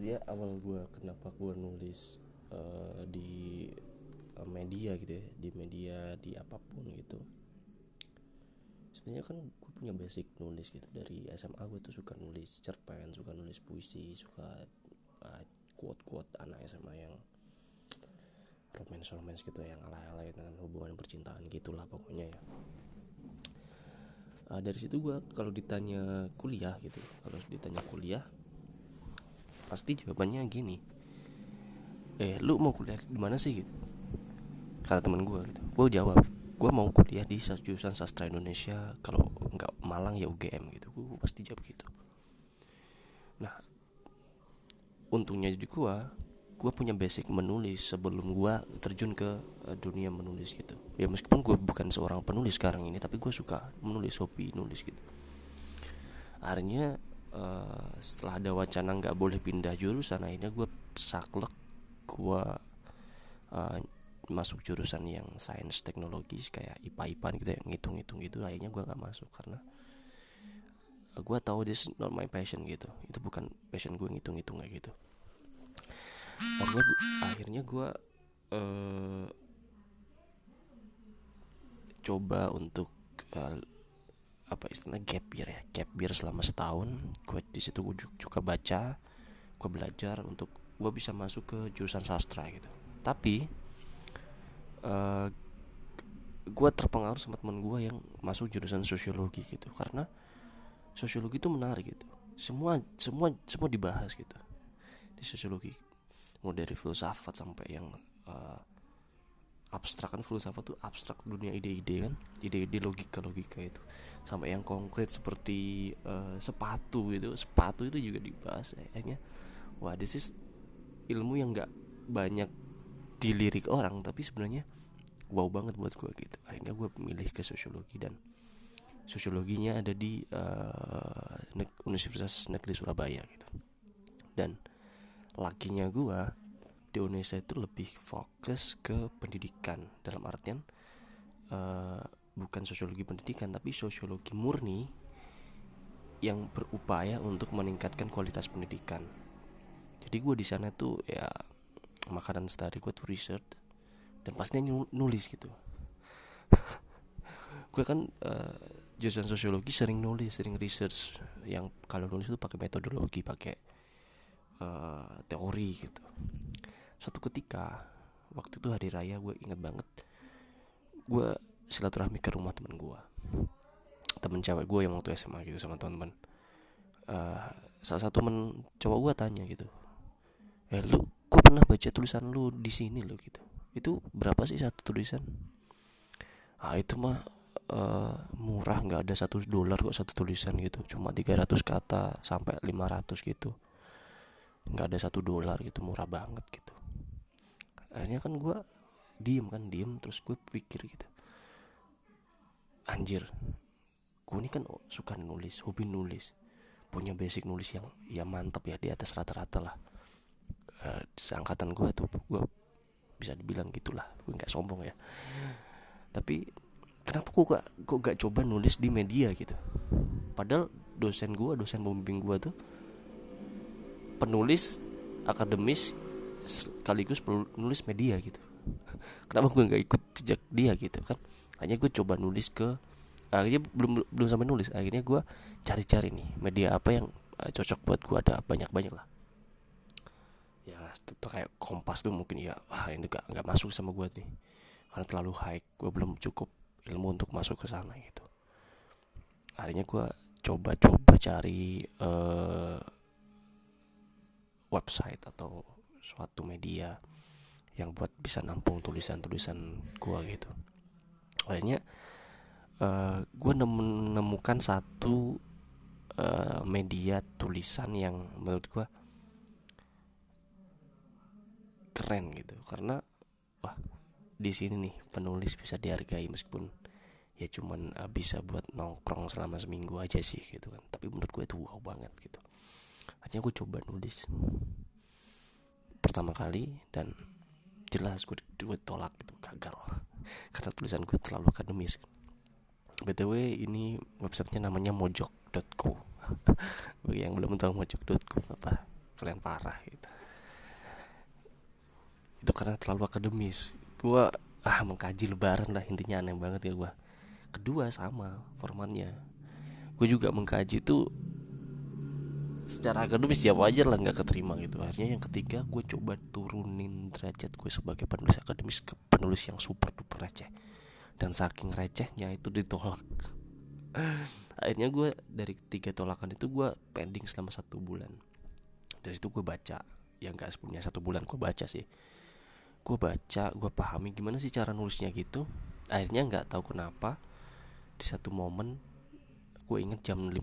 dia awal gue kenapa gue nulis uh, di uh, media gitu ya di media di apa pun gitu. Sebenarnya kan gue punya basic nulis gitu. Dari SMA gue tuh suka nulis cerpen suka nulis puisi suka uh, quote quote anak SMA yang romance romance gitu yang ala ala gitu hubungan percintaan gitulah pokoknya ya uh, dari situ gue kalau ditanya kuliah gitu kalau ditanya kuliah pasti jawabannya gini. Eh lu mau kuliah di mana sih? gitu. Kata teman gue gitu. Gue jawab gue mau kuliah di jurusan sastra Indonesia kalau nggak Malang ya UGM gitu. Gue pasti jawab gitu. Nah untungnya jadi gue gue punya basic menulis sebelum gue terjun ke uh, dunia menulis gitu. Ya meskipun gue bukan seorang penulis sekarang ini tapi gue suka menulis hobi nulis gitu. Akhirnya uh, setelah ada wacana nggak boleh pindah jurusan akhirnya gue saklek gue uh, masuk jurusan yang sains teknologi kayak IPA IPA gitu yang ngitung ngitung gitu akhirnya gue nggak masuk karena gue tahu this not my passion gitu. Itu bukan passion gue ngitung ngitung kayak gitu akhirnya gua, akhirnya gue uh, coba untuk uh, apa istilahnya gap year ya gap year selama setahun. Gue di situ gue juga baca gue belajar untuk gue bisa masuk ke jurusan sastra gitu. Tapi uh, gue terpengaruh sama teman gue yang masuk jurusan sosiologi gitu. Karena sosiologi itu menarik gitu. Semua semua semua dibahas gitu di sosiologi mau dari filsafat sampai yang uh, abstrak. Kan filsafat tuh abstrak dunia ide-ide kan? Ide-ide logika-logika itu. Sampai yang konkret seperti uh, sepatu itu sepatu itu juga dibahas akhirnya wah this is ilmu yang nggak banyak dilirik orang tapi sebenarnya wow banget buat gue gitu. Akhirnya gue memilih ke sosiologi dan sosiologinya ada di uh, Universitas Negeri Surabaya gitu. Dan lakinya gue di Indonesia itu lebih fokus ke pendidikan. Dalam artian uh, bukan sosiologi pendidikan tapi sosiologi murni yang berupaya untuk meningkatkan kualitas pendidikan. Jadi gue di sana tuh ya makanan sehari gue tuh research dan pastinya nulis gitu. Gue kan uh, jurusan sosiologi sering nulis sering research. Yang kalau nulis itu pakai metodologi pakai uh, teori gitu. Suatu ketika waktu itu hari raya gue inget banget gue silaturahmi ke rumah temen gue temen cewek gue yang waktu SMA gitu sama teman-teman uh, salah satu temen cowok gue tanya gitu eh lu gue pernah baca tulisan lu di sini lo gitu. Itu berapa sih satu tulisan? Ah itu mah uh, murah nggak ada satu dolar kok satu tulisan gitu. Cuma 300 kata sampai 500 gitu nggak ada satu dolar gitu murah banget gitu. Akhirnya kan gue diem kan diem terus gue pikir gitu. Anjir gue ini kan suka nulis hobi nulis punya basic nulis yang ya mantap ya di atas rata-rata lah. Uh, seangkatan gue tuh gue bisa dibilang gitulah gue nggak sombong ya. Tapi kenapa gue gak gue gak coba nulis di media gitu? Padahal dosen gue dosen pembimbing gue tuh penulis akademis sekaligus nulis media gitu. Kenapa gue nggak ikut jejak dia gitu kan? Hanya gue coba nulis ke akhirnya belum belum sampai nulis. Akhirnya gue cari-cari nih media apa yang uh, cocok buat gue ada banyak-banyak lah. Ya kayak kompas tuh mungkin ya wah ini gak nggak masuk sama gue nih karena terlalu high gue belum cukup ilmu untuk masuk ke sana gitu. Akhirnya gue coba-coba cari uh, website atau suatu media yang buat bisa nampung tulisan-tulisan gua gitu. Akhirnya uh, gua menemukan satu uh, media tulisan yang menurut gua keren gitu. Karena wah di sini nih penulis bisa dihargai meskipun ya cuman uh, bisa buat nongkrong selama seminggu aja sih gitu kan. Tapi menurut gue itu wow banget gitu akhirnya gue coba nulis. Pertama kali dan jelas gue, gue tolak itu gagal. Karena tulisan gue terlalu akademis. Btw ini websitenya namanya mojok.co bagi yang belum tahu mojok.com apa kalian parah gitu. Itu karena terlalu akademis. Gue ah mengkaji lebaran lah intinya aneh banget ya gue kedua sama formatnya. Gue juga mengkaji tuh secara akademis ya wajar lah nggak keterima gitu. Akhirnya yang ketiga gue coba turunin derajat gue sebagai penulis akademis ke penulis yang super duper receh. Dan saking recehnya itu ditolak. Akhirnya gue dari tiga tolakan itu gue pending selama satu bulan. Dari situ gue baca yang gak sepunya satu bulan gue baca sih. Gue baca gue pahami gimana sih cara nulisnya gitu. Akhirnya nggak tahu kenapa di satu momen gue inget jam 15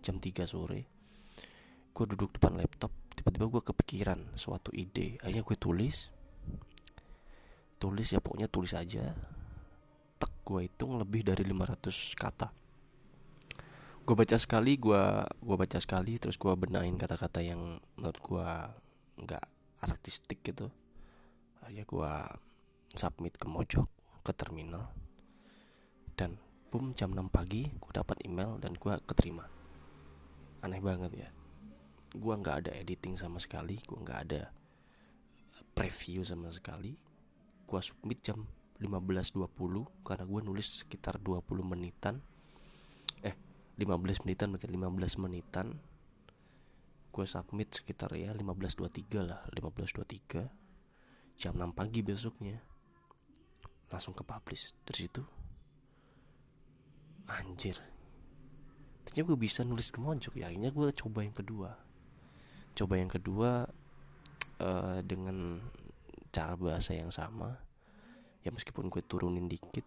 jam 3 sore gue duduk depan laptop tiba-tiba gue kepikiran suatu ide. Akhirnya gue tulis. Tulis ya pokoknya tulis aja. Tek gue hitung lebih dari 500 kata. Gue baca sekali gue gue baca sekali terus gue benain kata-kata yang menurut gue nggak artistik gitu. Akhirnya gue submit ke mojok ke terminal. Dan boom jam 6 pagi gue dapat email dan gue keterima. Aneh banget ya gue nggak ada editing sama sekali gue nggak ada preview sama sekali. Gue submit jam 15.20 karena gue nulis sekitar 20 menitan. Eh 15 menitan berarti 15 menitan. Gue submit sekitar ya 15.23 lah 15.23 jam 6 pagi besoknya. Langsung ke publish. Dari situ anjir. Ternyata gue bisa nulis kemoncok ya akhirnya gue coba yang kedua coba yang kedua uh, dengan cara bahasa yang sama. Ya meskipun gue turunin dikit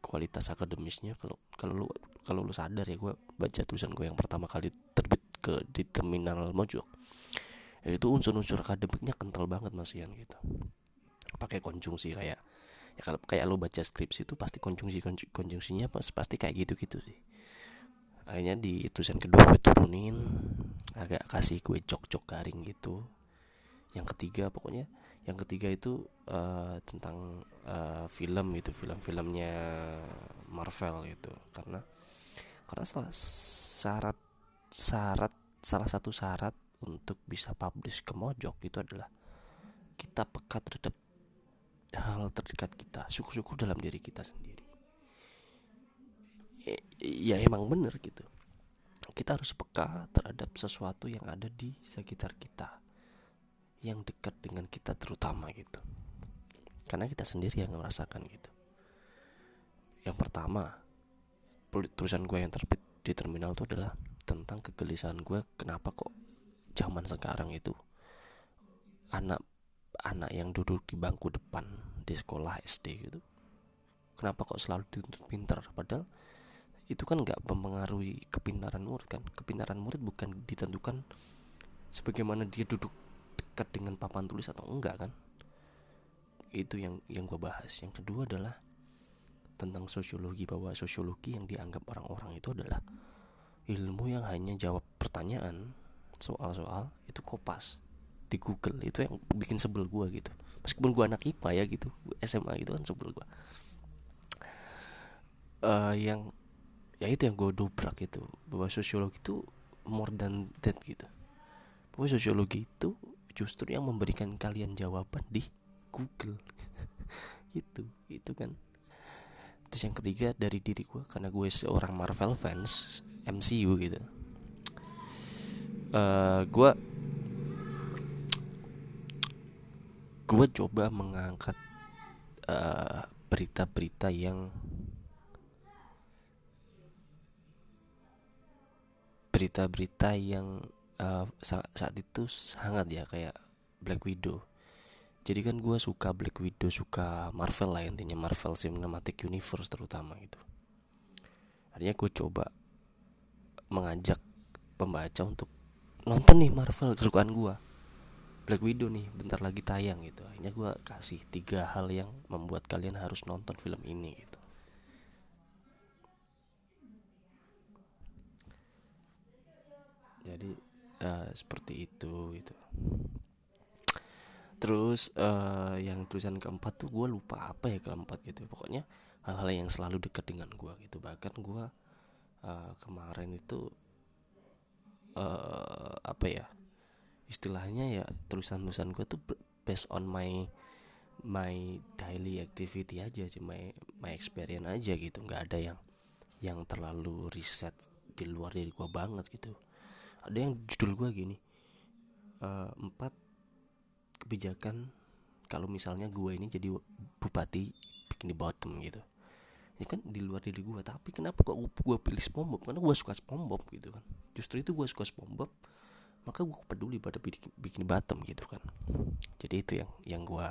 kualitas akademisnya kalau kalau lu kalau lu sadar ya gue baca tulisan gue yang pertama kali terbit ke di terminal mojok ya itu unsur-unsur akademiknya kental banget mas Ian gitu. Pakai konjungsi kayak ya kalau kayak lo baca skripsi itu pasti konjungsi konjungsinya pas pasti kayak gitu gitu sih. Akhirnya di tulisan kedua gue turunin agak kasih gue cok-cok garing gitu. Yang ketiga pokoknya yang ketiga itu uh, tentang uh, film gitu film-filmnya Marvel gitu. Karena karena salah syarat syarat salah satu syarat untuk bisa publish ke mojok itu adalah kita pekat terhadap hal terdekat kita syukur-syukur dalam diri kita sendiri. Ya emang bener gitu kita harus peka terhadap sesuatu yang ada di sekitar kita yang dekat dengan kita terutama gitu. Karena kita sendiri yang merasakan gitu. Yang pertama tulisan gue yang terbit di terminal itu adalah tentang kegelisahan gue kenapa kok zaman sekarang itu anak anak yang duduk di bangku depan di sekolah SD gitu kenapa kok selalu dituntut pintar padahal itu kan nggak mempengaruhi kepintaran murid kan? Kepintaran murid bukan ditentukan sebagaimana dia duduk dekat dengan papan tulis atau enggak kan? Itu yang yang gue bahas. Yang kedua adalah tentang sosiologi bahwa sosiologi yang dianggap orang-orang itu adalah ilmu yang hanya jawab pertanyaan soal-soal itu kopas di Google. Itu yang bikin sebel gue gitu. Meskipun gue anak IPA ya gitu SMA gitu kan sebel gue uh, yang ya itu yang gue dobrak itu. Bahwa sosiologi itu more than that gitu. Bahwa sosiologi itu justru yang memberikan kalian jawaban di Google. Itu itu kan. Terus yang ketiga dari diri gue karena gue seorang Marvel fans MCU gitu. Uh, gue gue coba mengangkat eh, berita-berita uh, yang berita-berita yang uh, saat, itu sangat ya kayak Black Widow. Jadi kan gue suka Black Widow suka Marvel lah intinya Marvel Cinematic Universe terutama gitu. Artinya gue coba mengajak pembaca untuk nonton nih Marvel kesukaan gue Black Widow nih bentar lagi tayang gitu. Akhirnya gue kasih tiga hal yang membuat kalian harus nonton film ini gitu jadi uh, seperti itu gitu. Terus uh, yang tulisan keempat tuh gue lupa apa ya keempat gitu. Pokoknya hal-hal yang selalu dekat dengan gue gitu. Bahkan gue uh, kemarin itu uh, apa ya istilahnya ya tulisan-tulisan gue tuh based on my my daily activity aja sih my my experience aja gitu. Nggak ada yang yang terlalu riset di luar dari gue banget gitu ada yang judul gue gini. Uh, empat kebijakan kalau misalnya gue ini jadi bupati bikin di bottom gitu. Ini kan di luar diri gue tapi kenapa kok gue pilih SpongeBob? Karena gue suka SpongeBob gitu kan. Justru itu gue suka SpongeBob maka gue peduli pada bikin, bikin bottom gitu kan. Jadi itu yang yang gue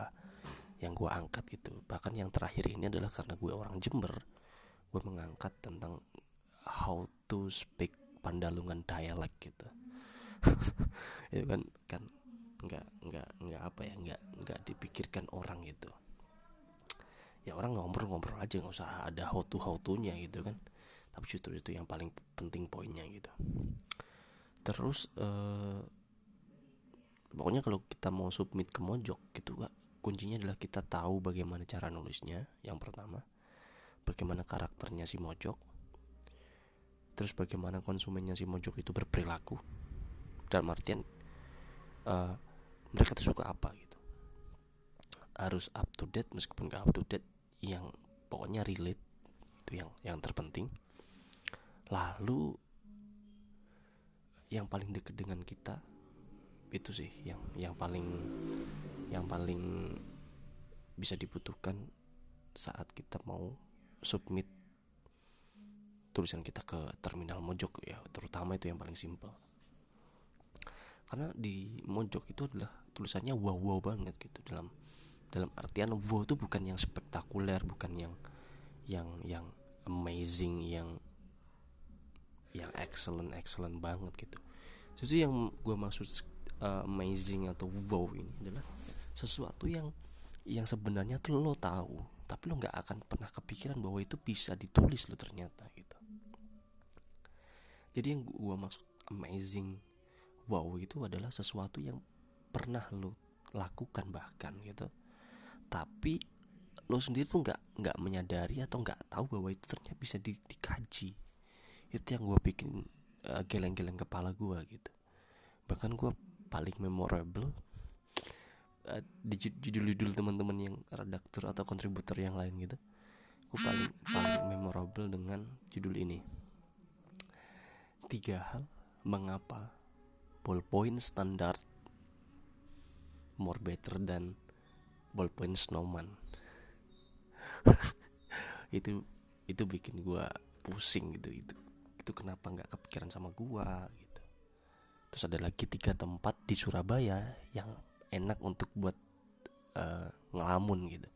yang gue angkat gitu. Bahkan yang terakhir ini adalah karena gue orang Jember gue mengangkat tentang how to speak Pandalungan dialek gitu. Itu kan kan nggak nggak nggak apa ya nggak nggak dipikirkan orang gitu. Ya orang ngobrol-ngobrol aja nggak usah ada how to how to nya gitu kan. Tapi justru itu yang paling penting poinnya gitu. Terus uh, pokoknya kalau kita mau submit ke mojok gitu kak kuncinya adalah kita tahu bagaimana cara nulisnya yang pertama. Bagaimana karakternya si mojok terus bagaimana konsumennya si mojok itu berperilaku? Dan artian uh, mereka tuh suka apa gitu. Harus up to date meskipun gak up to date yang pokoknya relate itu yang yang terpenting. Lalu yang paling dekat dengan kita itu sih yang yang paling yang paling bisa dibutuhkan saat kita mau submit tulisan kita ke terminal Mojok ya terutama itu yang paling simpel. Karena di Mojok itu adalah tulisannya wow wow banget gitu dalam dalam artian wow itu bukan yang spektakuler bukan yang yang yang amazing yang yang excellent excellent banget gitu. Sesuatu yang gue maksud uh, amazing atau wow ini adalah sesuatu yang yang sebenarnya tuh lo tahu tapi lo nggak akan pernah kepikiran bahwa itu bisa ditulis lo ternyata gitu jadi yang gue maksud amazing wow itu adalah sesuatu yang pernah lo lakukan bahkan gitu. Tapi lo sendiri tuh nggak nggak menyadari atau nggak tahu bahwa itu ternyata bisa di, dikaji. Itu yang gue bikin uh, geleng-geleng kepala gue gitu. Bahkan gue paling memorable uh, di judul-judul teman-teman yang redaktur atau kontributor yang lain gitu gue paling paling memorable dengan judul ini tiga hal mengapa ballpoint standar more better than ballpoint snowman? Itu itu bikin gue pusing gitu. Itu itu kenapa nggak kepikiran sama gua gitu. Terus ada lagi tiga tempat di Surabaya yang enak untuk buat uh, ngelamun gitu.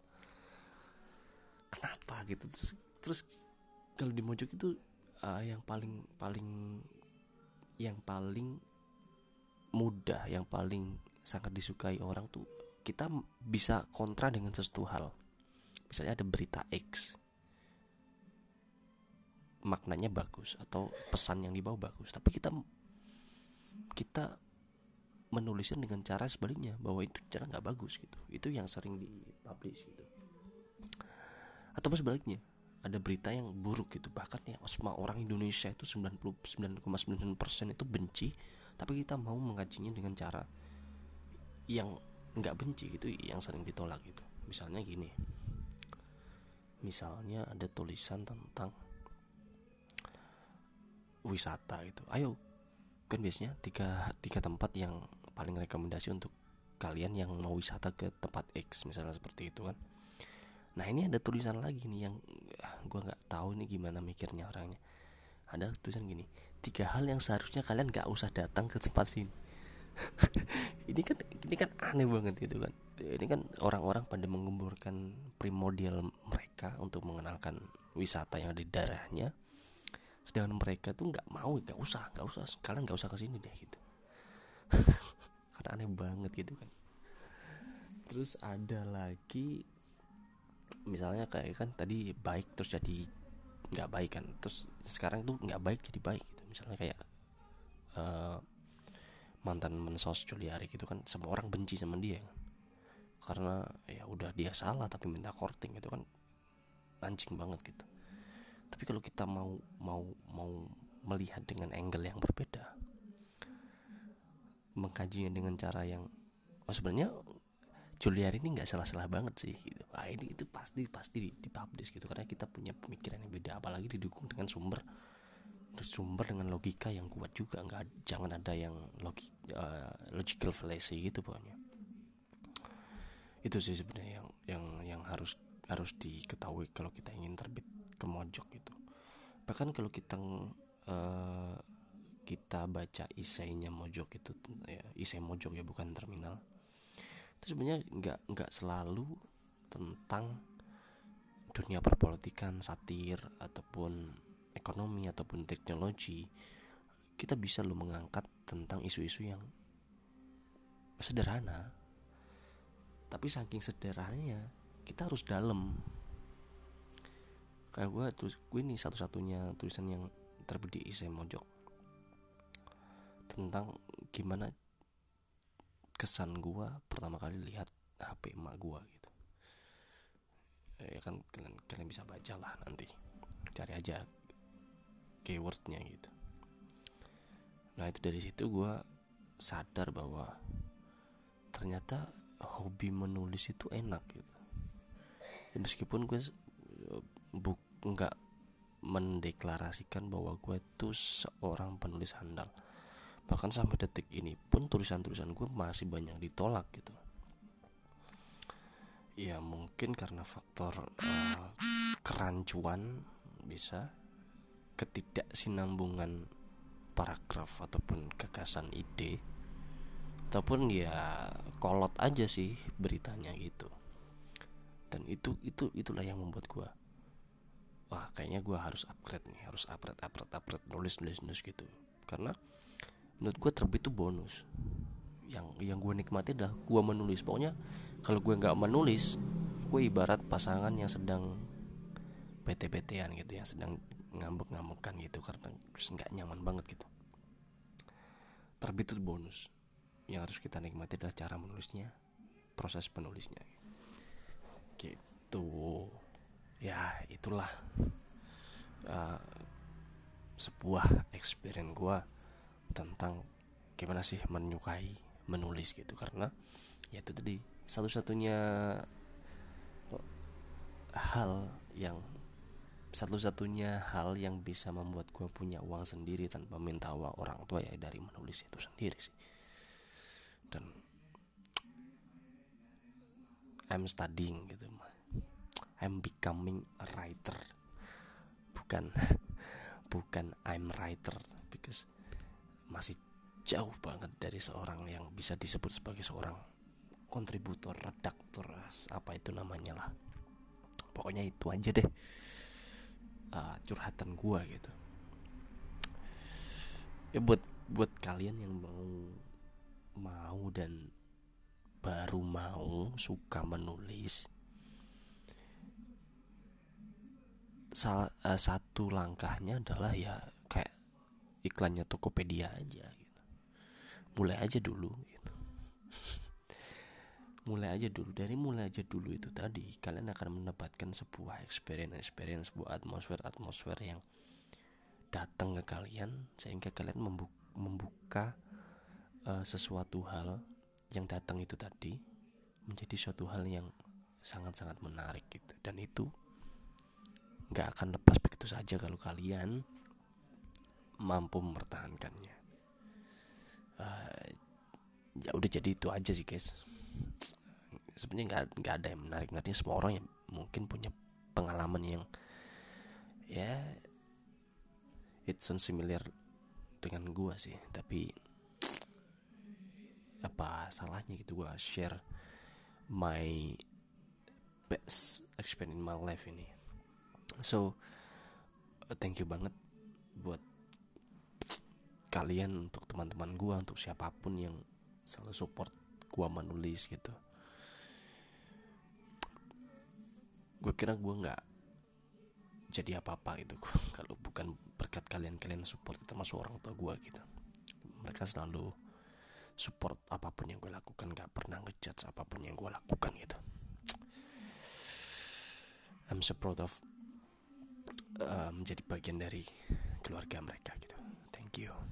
Kenapa gitu? Terus terus kalau di Mojok itu uh, yang paling paling yang paling mudah yang paling sangat disukai orang tuh kita bisa kontra dengan sesuatu hal. Misalnya ada berita X. Maknanya bagus atau pesan yang dibawa bagus. Tapi kita kita menulisnya dengan cara sebaliknya bahwa itu cara nggak bagus gitu. Itu yang sering dipublish gitu. Atau sebaliknya ada berita yang buruk gitu. Bahkan ya semua orang Indonesia itu 99,9% itu benci tapi kita mau mengkajinya dengan cara yang nggak benci gitu yang sering ditolak gitu. Misalnya gini misalnya ada tulisan tentang wisata gitu. Ayo kan biasanya tiga tiga tempat yang paling rekomendasi untuk kalian yang mau wisata ke tempat X misalnya seperti itu kan nah ini ada tulisan lagi nih yang ah, gue nggak tahu nih gimana mikirnya orangnya. Ada tulisan gini tiga hal yang seharusnya kalian nggak usah datang ke tempat sini. Ini kan ini kan aneh banget gitu kan. Ini kan orang-orang pada mengemburkan primordial mereka untuk mengenalkan wisata yang ada di daerahnya. Sedangkan mereka tuh nggak mau nggak usah nggak usah kalian nggak usah ke sini deh gitu. Karena aneh banget gitu kan. Terus ada lagi misalnya kayak kan tadi baik terus jadi nggak baik kan. Terus sekarang tuh nggak baik jadi baik gitu. Misalnya kayak uh, mantan mensos Juliari gitu kan semua orang benci sama dia. Karena ya udah dia salah tapi minta courting itu kan anjing banget gitu. Tapi kalau kita mau mau mau melihat dengan angle yang berbeda mengkajinya dengan cara yang oh sebenarnya Juliari ini nggak salah-salah banget sih gitu. Ah, ini itu pasti pasti dipublish gitu karena kita punya pemikiran yang beda apalagi didukung dengan sumber sumber dengan logika yang kuat juga. Nggak jangan ada yang logik uh, logical fallacy gitu pokoknya. Itu sih sebenarnya yang yang yang harus harus diketahui kalau kita ingin terbit ke mojok gitu. Bahkan kalau kita uh, kita baca isainya mojok itu ya isai mojok ya bukan terminal itu sebenarnya nggak nggak selalu tentang dunia perpolitikan satir ataupun ekonomi ataupun teknologi. Kita bisa lo mengangkat tentang isu-isu yang sederhana. Tapi saking sederhananya kita harus dalam. Kayak gue tuh gue ini satu-satunya tulisan yang terbit di isai mojok. Tentang gimana kesan gue pertama kali lihat HP emak gue gitu. Ya kan kalian kalian bisa baca lah nanti. Cari aja keywordnya gitu. Nah itu dari situ gue sadar bahwa ternyata hobi menulis itu enak gitu. Ya, meskipun gue buk nggak mendeklarasikan bahwa gue itu seorang penulis handal bahkan sampai detik ini pun tulisan-tulisan gue masih banyak ditolak gitu. Ya mungkin karena faktor uh, kerancuan bisa ketidaksinambungan paragraf ataupun gagasan ide ataupun ya kolot aja sih beritanya gitu. Dan itu itu itulah yang membuat gue wah kayaknya gue harus upgrade nih harus upgrade upgrade upgrade nulis nulis nulis gitu. Karena menurut gue terbit itu bonus. Yang yang gue nikmati adalah gue menulis. Pokoknya kalau gue nggak menulis gue ibarat pasangan yang sedang pt-ptan gitu yang sedang ngambek-ngambekan gitu karena nggak nyaman banget gitu. Terbit itu bonus. Yang harus kita nikmati adalah cara menulisnya proses penulisnya. Gitu. Ya itulah uh, sebuah experience gue tentang gimana sih menyukai menulis gitu. Karena ya itu tadi satu-satunya hal yang satu-satunya hal yang bisa membuat gue punya uang sendiri tanpa minta uang orang tua ya dari menulis itu sendiri sih. Dan I'm studying gitu I'm becoming a writer. Bukan bukan I'm writer because masih jauh banget dari seorang yang bisa disebut sebagai seorang kontributor, redaktor, apa itu namanya lah. Pokoknya itu aja deh uh, curhatan gua gitu. Ya buat buat kalian yang mau mau dan baru mau suka menulis salah uh, satu langkahnya adalah ya iklannya Tokopedia aja gitu. mulai aja dulu gitu. Mulai aja dulu. Dari mulai aja dulu itu tadi kalian akan mendapatkan sebuah experience experience sebuah atmosfer atmosfer yang datang ke kalian sehingga kalian membuka, membuka uh, sesuatu hal yang datang itu tadi menjadi suatu hal yang sangat-sangat menarik gitu. Dan itu nggak akan lepas begitu saja kalau kalian mampu mempertahankannya. Uh, ya udah jadi itu aja sih guys. Sebenarnya nggak nggak ada yang menarik. Menariknya semua orang yang mungkin punya pengalaman yang ya it's similar dengan gua sih. Tapi apa salahnya gitu gua share my best experience in my life ini. So thank you banget buat kalian untuk teman-teman gue untuk siapa pun yang selalu support gue menulis gitu. Gue kira gue nggak jadi apa-apa gitu. Kalau bukan berkat kalian-kalian support termasuk orang tua gue gitu. Mereka selalu support apa pun yang gue lakukan gak pernah ngejudge apa pun yang gue lakukan gitu. I'm so proud of uh, menjadi bagian dari keluarga mereka gitu. Thank you